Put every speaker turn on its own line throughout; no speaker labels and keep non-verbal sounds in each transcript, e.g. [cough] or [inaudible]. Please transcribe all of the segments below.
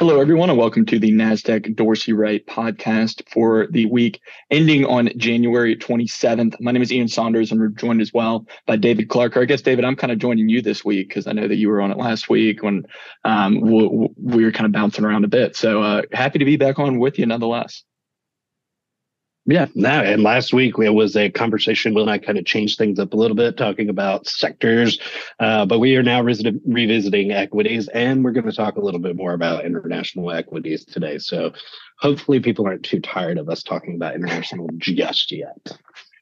Hello, everyone, and welcome to the NASDAQ Dorsey Wright podcast for the week ending on January 27th. My name is Ian Saunders, and we're joined as well by David Clark. I guess, David, I'm kind of joining you this week because I know that you were on it last week when um, we, we, were kind of bouncing around a bit. So uh, happy to be back on with you nonetheless.
Yeah, no, and last week it was a conversation when I kind of changed things up a little bit, talking about sectors. Uh, but we are now revisiting, revisiting equities, and we're going to talk a little bit more about international equities today. So hopefully, people aren't too tired of us talking about international [laughs] just yet.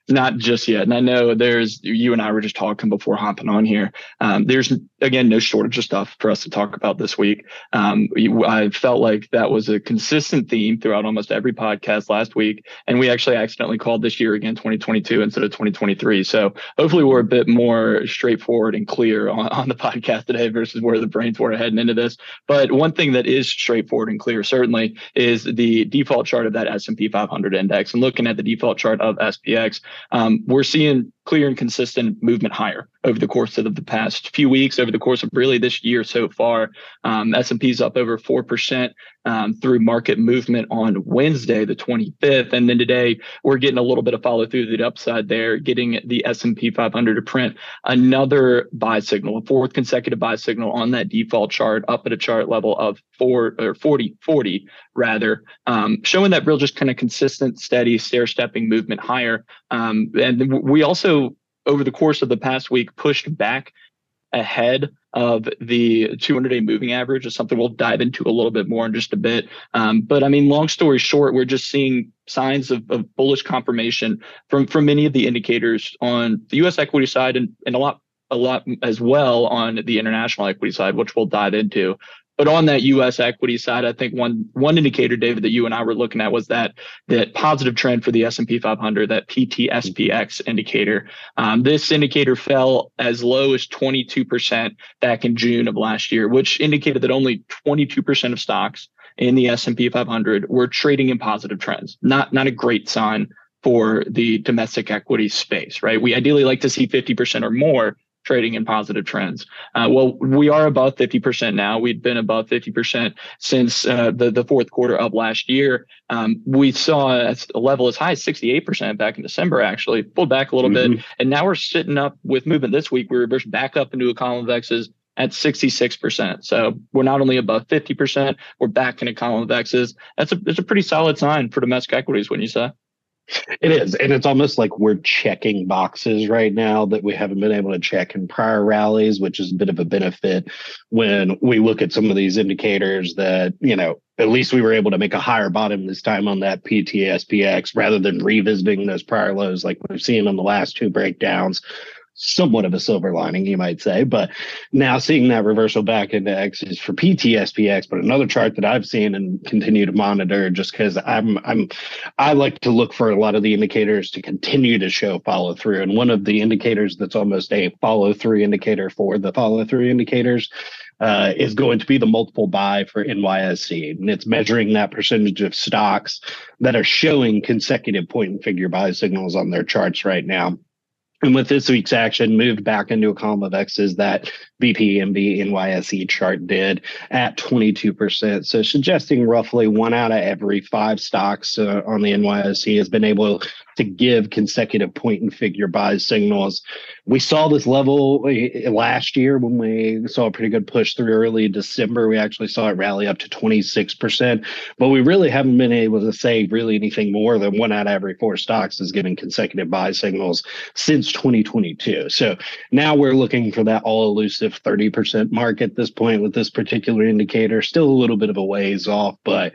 Not just yet. And I know there's, you and I were just talking before hopping on here. Um, there's, again, no shortage of stuff for us to talk about this week. Um, I felt like that was a consistent theme throughout almost every podcast last week. And we actually accidentally called this year again 2022 instead of 2023. So hopefully we're a bit more straightforward and clear on, [laughs] on the podcast today versus where the brains were heading into this. But one thing that is straightforward and clear, certainly, is the default chart of that S&P 500 index. And looking at the default chart of SPX, um, we're seeing clear and consistent movement higher over the course of the past few weeks, over the course of really this year so far. Um, S&P is up over 4% um, through market movement on Wednesday, the 25th. And then today, we're getting a little bit of follow through the upside there, getting the S&P 500 to print another buy signal, a fourth consecutive buy signal on that default chart, up at a chart level of four or 40, 40 rather, um, showing that real just kind of consistent, steady, stair stepping movement higher. Um, and we also, over the course of the past week, pushed back ahead of the 200 day moving average is something we'll dive into a little bit more in just a bit. Um, but I mean, long story short, we're just seeing signs of, of, bullish confirmation from from many of the indicators on the U.S. equity side and, and a lot a lot as well on the international equity side, which we'll dive into. But on that U.S. equity side, I think one one indicator, David, that you and I were looking at was that that positive trend for the S&P 500, that PTSPX indicator. Um, this indicator fell as low as 22% back in June of last year, which indicated that only 22% of stocks in the S&P 500 were trading in positive trends. Not not a great sign for the domestic equity space, right? We ideally like to see 50% or more trading in positive trends. Uh, well, we are above 50% now. We've been above 50% since uh, the, the fourth quarter of last year. Um, we saw a level as high as 68% back in December, actually, pulled back a little mm-hmm. bit. And now we're sitting up with movement this week. We reversed back up into a column of X's at 66%. So we're not only above 50%, we're back in a column of X's. That's a, that's a pretty solid sign for domestic equities, wouldn't you say?
It is. And it's almost like we're checking boxes right now that we haven't been able to check in prior rallies, which is a bit of a benefit when we look at some of these indicators that, you know, at least we were able to make a higher bottom this time on that PTSPX rather than revisiting those prior lows like we've seen on the last two breakdowns somewhat of a silver lining, you might say. But now seeing that reversal back into X is for PTSPX, but another chart that I've seen and continue to monitor just because I'm I'm I like to look for a lot of the indicators to continue to show follow through. And one of the indicators that's almost a follow through indicator for the follow through indicators uh, is going to be the multiple buy for NYSE. And it's measuring that percentage of stocks that are showing consecutive point and figure buy signals on their charts right now. And with this week's action, moved back into a column of X's that BPMB NYSE chart did at 22%. So suggesting roughly one out of every five stocks uh, on the NYSE has been able to give consecutive point and figure buy signals. We saw this level uh, last year when we saw a pretty good push through early December. We actually saw it rally up to 26%, but we really haven't been able to say really anything more than one out of every four stocks is giving consecutive buy signals since 2022. So now we're looking for that all elusive 30% mark at this point with this particular indicator. Still a little bit of a ways off, but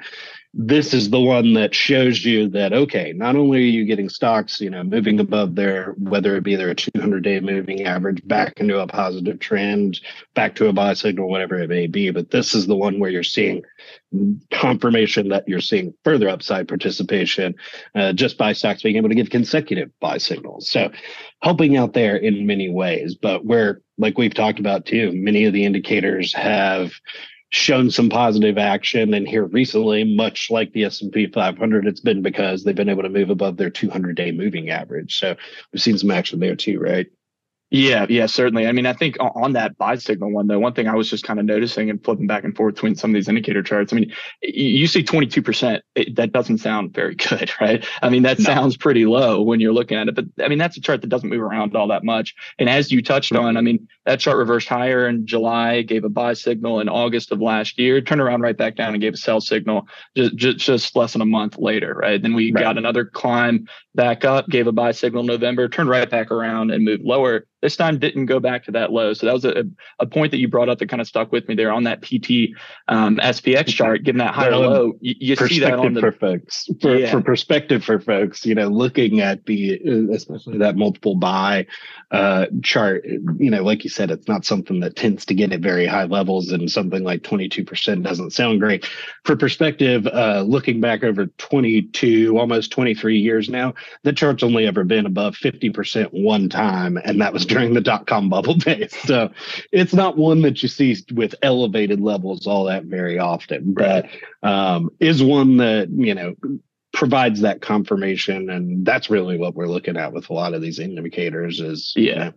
this is the one that shows you that okay not only are you getting stocks you know moving above their whether it be their 200 day moving average back into a positive trend back to a buy signal whatever it may be but this is the one where you're seeing confirmation that you're seeing further upside participation uh, just by stocks being able to give consecutive buy signals. So helping out there in many ways but where like we've talked about too many of the indicators have shown some positive action and here recently much like the s&p 500 it's been because they've been able to move above their 200 day moving average. So we've seen some action there too right
Yeah, yeah, certainly. I mean, I think on that buy signal one, though, one thing I was just kind of noticing and flipping back and forth between some of these indicator charts. I mean, you see 22%, it, that doesn't sound very [laughs] good, right? I mean, that no. sounds pretty low when you're looking at it, but I mean, that's a chart that doesn't move around all that much. And as you touched mm-hmm. on, I mean, that chart reversed higher in July, gave a buy signal in August of last year, turned around right back down and gave a sell signal just, just, just less than a month later, right? Then we right. got another climb back up, gave a buy signal in November, turned right back around and moved lower this time didn't go back to that low. So that was a, a point that you brought up that kind of stuck with me there on that PT um, SPX chart, given that high higher low. You, you see that on the
for folks for, yeah. for perspective for folks. You know, looking at the especially that multiple buy uh, chart. You know, like you said, it's not something that tends to get at very high levels, and something like twenty two percent doesn't sound great. For perspective, uh, looking back over twenty two, almost twenty three years now, the chart's only ever been above fifty percent one time, and that was during the dot com bubble [laughs] days. So it's not one that you see with elevated levels all that very often, but um, is one that, you know, provides that confirmation. And that's really what we're looking at with a lot of these indicators is,
yeah, you know,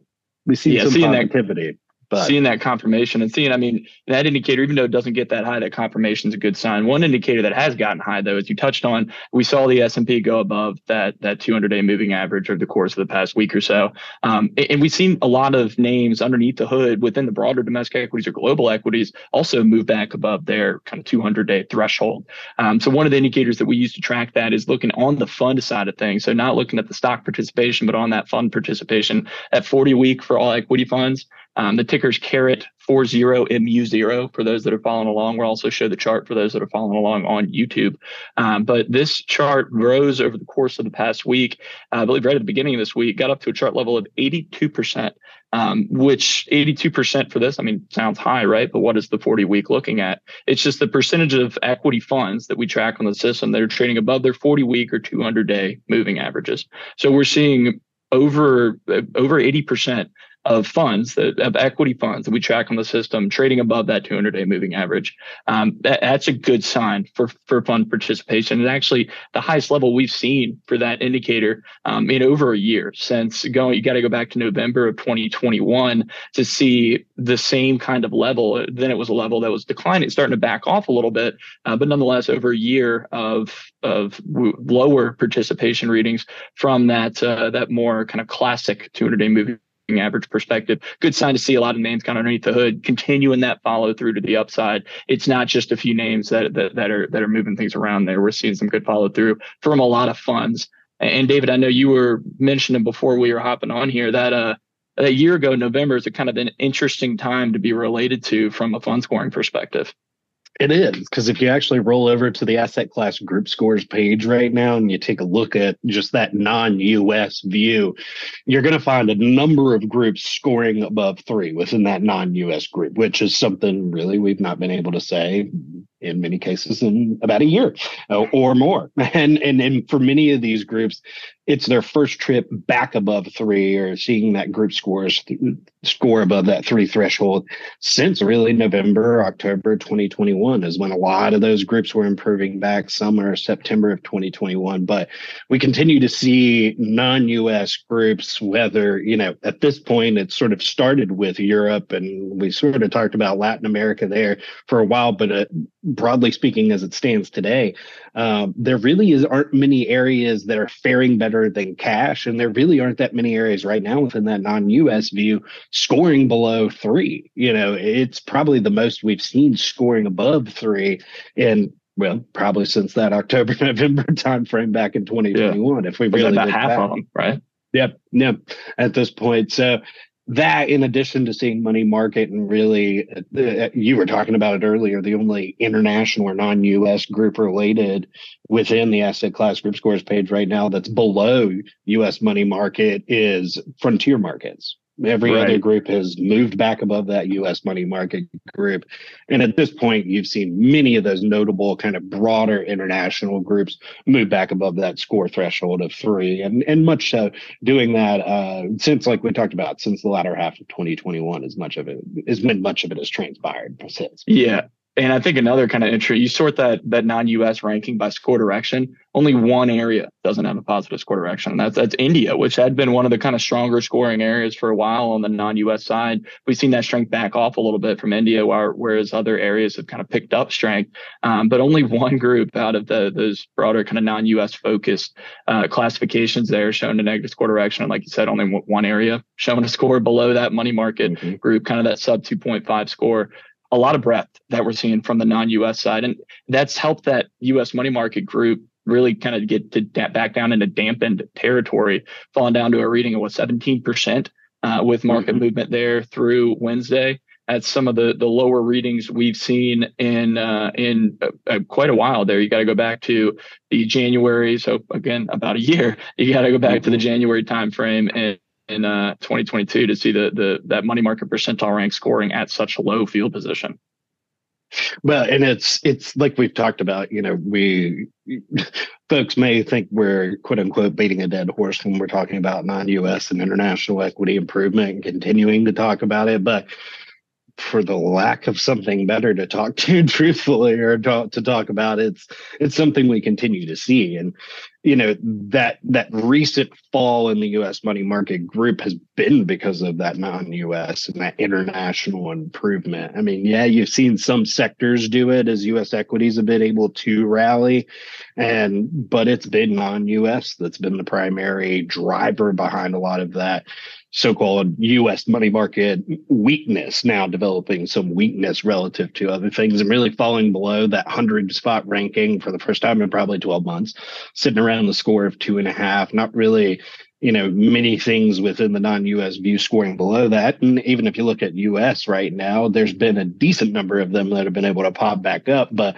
we see yeah, some positivity. That,
but seeing that confirmation and seeing, I mean, that indicator, even though it doesn't get that high, that confirmation is a good sign. One indicator that has gotten high, though, as you touched on, we saw the S and P go above that that 200 day moving average over the course of the past week or so, um, and we've seen a lot of names underneath the hood within the broader domestic equities or global equities also move back above their kind of 200 day threshold. Um, so one of the indicators that we use to track that is looking on the fund side of things. So not looking at the stock participation, but on that fund participation at 40 week for all equity funds. Um, the ticker's caret 40MU0 for those that are following along. We'll also show the chart for those that are following along on YouTube. Um, but this chart rose over the course of the past week. Uh, I believe right at the beginning of this week, got up to a chart level of 82%, um, which 82% for this, I mean, sounds high, right? But what is the 40 week looking at? It's just the percentage of equity funds that we track on the system that are trading above their 40 week or 200 day moving averages. So we're seeing over over 80% of funds that of equity funds that we track on the system trading above that 200 day moving average. Um, that, that's a good sign for for fund participation and actually the highest level we've seen for that indicator um, in over a year since going. You got to go back to November of 2021 to see the same kind of level. Then it was a level that was declining, starting to back off a little bit, uh, but nonetheless over a year of of lower participation readings from that uh, that more kind of classic 200 day moving average perspective. Good sign to see a lot of names kind of underneath the hood continuing that follow through to the upside. It's not just a few names that, that that are that are moving things around there. We're seeing some good follow through from a lot of funds. And David, I know you were mentioning before we were hopping on here that uh a year ago, November is a kind of an interesting time to be related to from a fund scoring perspective.
It is because if you actually roll over to the asset class group scores page right now and you take a look at just that non US view, you're going to find a number of groups scoring above three within that non US group, which is something really we've not been able to say in many cases in about a year uh, or more. [laughs] And, and and for many of these groups, it's their first trip back above three or seeing that group scores score above that three threshold since really November, October 2021 is when a lot of those groups were improving back summer, September of 2021. But we continue to see non-US groups, whether, you know, at this point it sort of started with Europe and we sort of talked about Latin America there for a while, but uh, broadly speaking, as it stands today, uh, there really is aren't many areas that are faring better than cash, and there really aren't that many areas right now within that non-US view scoring below three. You know, it's probably the most we've seen scoring above three in well, probably since that October [laughs] November timeframe back in 2021. Yeah. If we really
about half back. of them, right?
Yep, yep. At this point, so that in addition to seeing money market and really uh, you were talking about it earlier the only international or non-us group related within the asset class group scores page right now that's below us money market is frontier markets Every right. other group has moved back above that US money market group. And at this point, you've seen many of those notable kind of broader international groups move back above that score threshold of three. And and much so doing that uh, since like we talked about, since the latter half of 2021, as much of it when much of it has transpired since.
Yeah. And I think another kind of entry, you sort that that non-US ranking by score direction. Only one area doesn't have a positive score direction, and that's that's India, which had been one of the kind of stronger scoring areas for a while on the non-US side. We've seen that strength back off a little bit from India, while, whereas other areas have kind of picked up strength. Um, but only [laughs] one group out of the those broader kind of non-US focused uh, classifications there showing a negative score direction, and like you said, only one area showing a score below that money market mm-hmm. group, kind of that sub 2.5 score a lot of breadth that we're seeing from the non-US side, and that's helped that U.S. money market group really kind of get to da- back down into dampened territory, falling down to a reading of what 17 percent uh, with market mm-hmm. movement there through Wednesday. at some of the the lower readings we've seen in uh, in uh, uh quite a while. There, you got to go back to the January. So again, about a year. You got to go back mm-hmm. to the mm-hmm. January timeframe and in uh, 2022 to see the the that money market percentile rank scoring at such a low field position.
Well, and it's it's like we've talked about. You know, we folks may think we're quote unquote beating a dead horse when we're talking about non-U.S. and international equity improvement and continuing to talk about it, but for the lack of something better to talk [laughs] to truthfully or to, to talk about it's it's something we continue to see and you know that that recent fall in the US money market group has been because of that non-US and that international improvement. I mean, yeah, you've seen some sectors do it as US equities have been able to rally and but it's been non-US that's been the primary driver behind a lot of that so-called US money market weakness now developing some weakness relative to other things and really falling below that 100 spot ranking for the first time in probably 12 months sitting around the score of two and a half. Not really you know many things within the non-us view scoring below that. And even if you look at us right now there's been a decent number of them that have been able to pop back up. But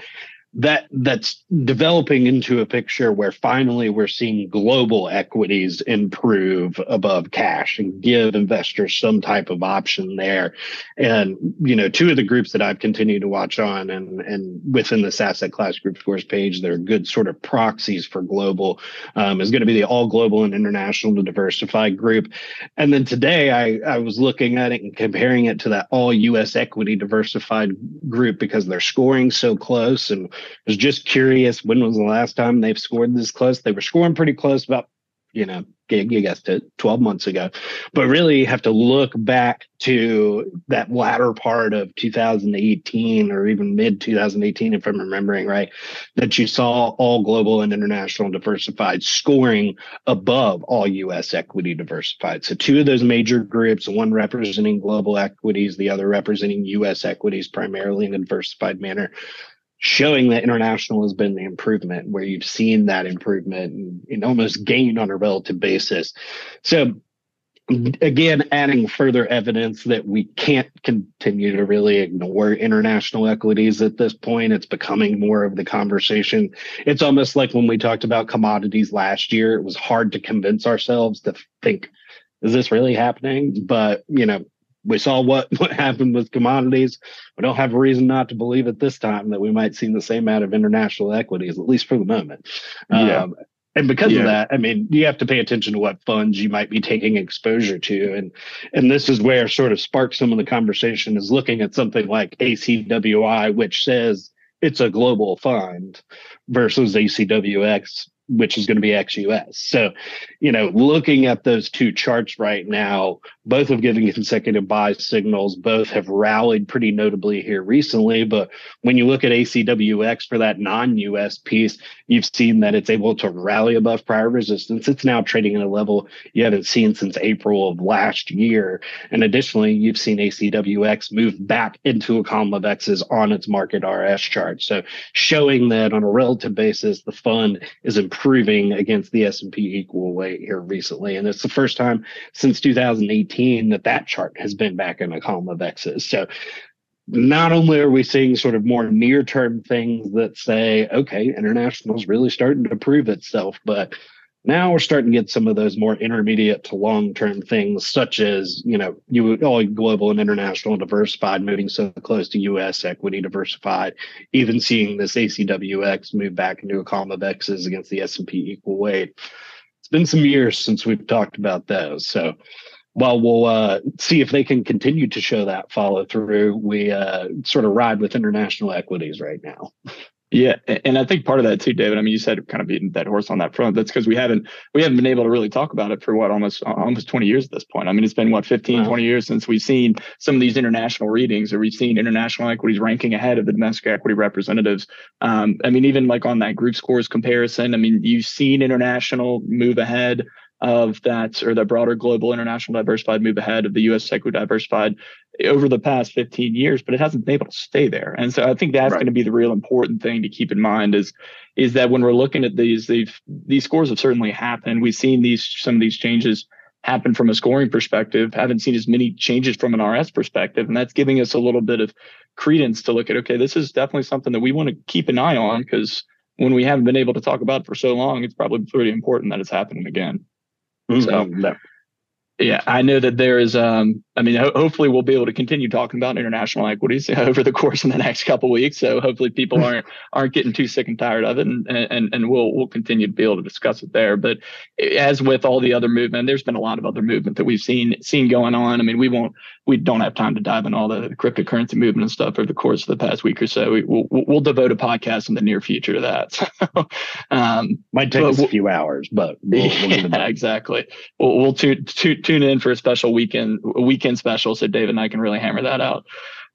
that that's developing into a picture where finally we're seeing global equities improve above cash and give investors some type of option there. And you know two of the groups that i've continued to watch on and and within this asset class group scores page they're good sort of proxies for global um, is going to be the all global and international to diversified group. And then today i i was looking at it and comparing it to that all us equity diversified group because they're scoring so close and was just curious when was the last time they've scored this close? They were scoring pretty close about, you know, you guessed it, 12 months ago. But really you have to look back to that latter part of 2018 or even mid 2018, if I'm remembering right, that you saw all global and international diversified scoring above all US equity diversified. So two of those major groups, one representing global equities, the other representing US equities primarily in a diversified manner, showing that international has been the improvement where you've seen that improvement and, and almost gained on a relative basis. So again, adding further evidence that we can't continue to really ignore international equities at this point. It's becoming more of the conversation. It's almost like when we talked about commodities last year, it was hard to convince ourselves to think, is this really happening? But, you know, we saw what [laughs] what happened with commodities. We don't have a reason not to believe at this time that we might see the same amount of international equities, at least for the moment. Yeah. Um, and because yeah. of that, I mean, you have to pay attention to what funds you might be taking exposure to, and and this is where sort of sparks some of the conversation is looking at something like ACWI, which says it's a global fund, versus ACWX, which is going to be XUS. So, you know, looking at those two charts right now, both have given consecutive buy signals, both have rallied pretty notably here recently. But when you look at ACWX for that non US piece, you've seen that it's able to rally above prior resistance. It's now trading at a level you haven't seen since April of last year. And additionally, you've seen ACWX move back into a column of X's on its market RS chart. So showing that on a relative basis, the fund is improving improving against the S&P equal weight here recently. And it's the first time since 2018 that that chart has been back in a column of X's. So not only are we seeing sort of more near term things that say, okay, international is really starting to prove itself, but now we're starting to get some of those more intermediate to long term things, such as, you know, you all global and international diversified moving so close to US equity diversified, even seeing this ACWX move back into a column of X's against the S&P equal weight. It's been some years since we've talked about those. So well, we'll uh, see if they can continue to show that follow through. We uh, sort of ride with international equities right now.
Yeah, and I think part of that too, David. I mean, you said kind of beating that horse on that front. That's because we haven't we haven't been able to really talk about it for what almost almost 20 years at this point. I mean, it's been what 15, wow. 20 years since we've seen some of these international readings, or we've seen international equities ranking ahead of the domestic equity representatives. Um, I mean, even like on that group scores comparison, I mean, you've seen international move ahead of that or the broader global international diversified move ahead of the US diversified over the past 15 years, but it hasn't been able to stay there. And so I think that's right. going to be the real important thing to keep in mind is is that when we're looking at these, these these scores have certainly happened. We've seen these some of these changes happen from a scoring perspective. Haven't seen as many changes from an RS perspective, and that's giving us a little bit of credence to look at. Okay, this is definitely something that we want to keep an eye on because when we haven't been able to talk about it for so long, it's probably pretty important that it's happening again. Mm-hmm. So, yeah, I know that there is. Um, I mean, ho- hopefully, we'll be able to continue talking about international equities over the course of the next couple weeks. So, hopefully, people aren't [laughs] aren't getting too sick and tired of it, and and and we'll we'll continue to be able to discuss it there. But as with all the other movement, there's been a lot of other movement that we've seen seen going on. I mean, we won't we don't have time to dive in all the cryptocurrency movement and stuff over the course of the past week or so. We, will we'll devote a podcast in the near future to that. [laughs]
um, Might take us a few hours, but we'll,
we'll [laughs] yeah, exactly. We'll, we'll tune, tune tune in for a special weekend weekend special so David and I can really hammer that out.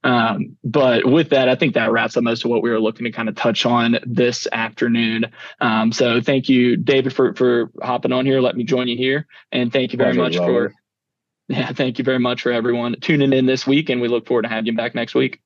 Um, but with that, I think that wraps up most of what we were looking to kind of touch on this afternoon. Um, so thank you, David, for for hopping on here. Let me join you here, and thank you very Pleasure, much for [laughs] yeah, thank you very much for everyone tuning in this week, and we look forward to having you back next week.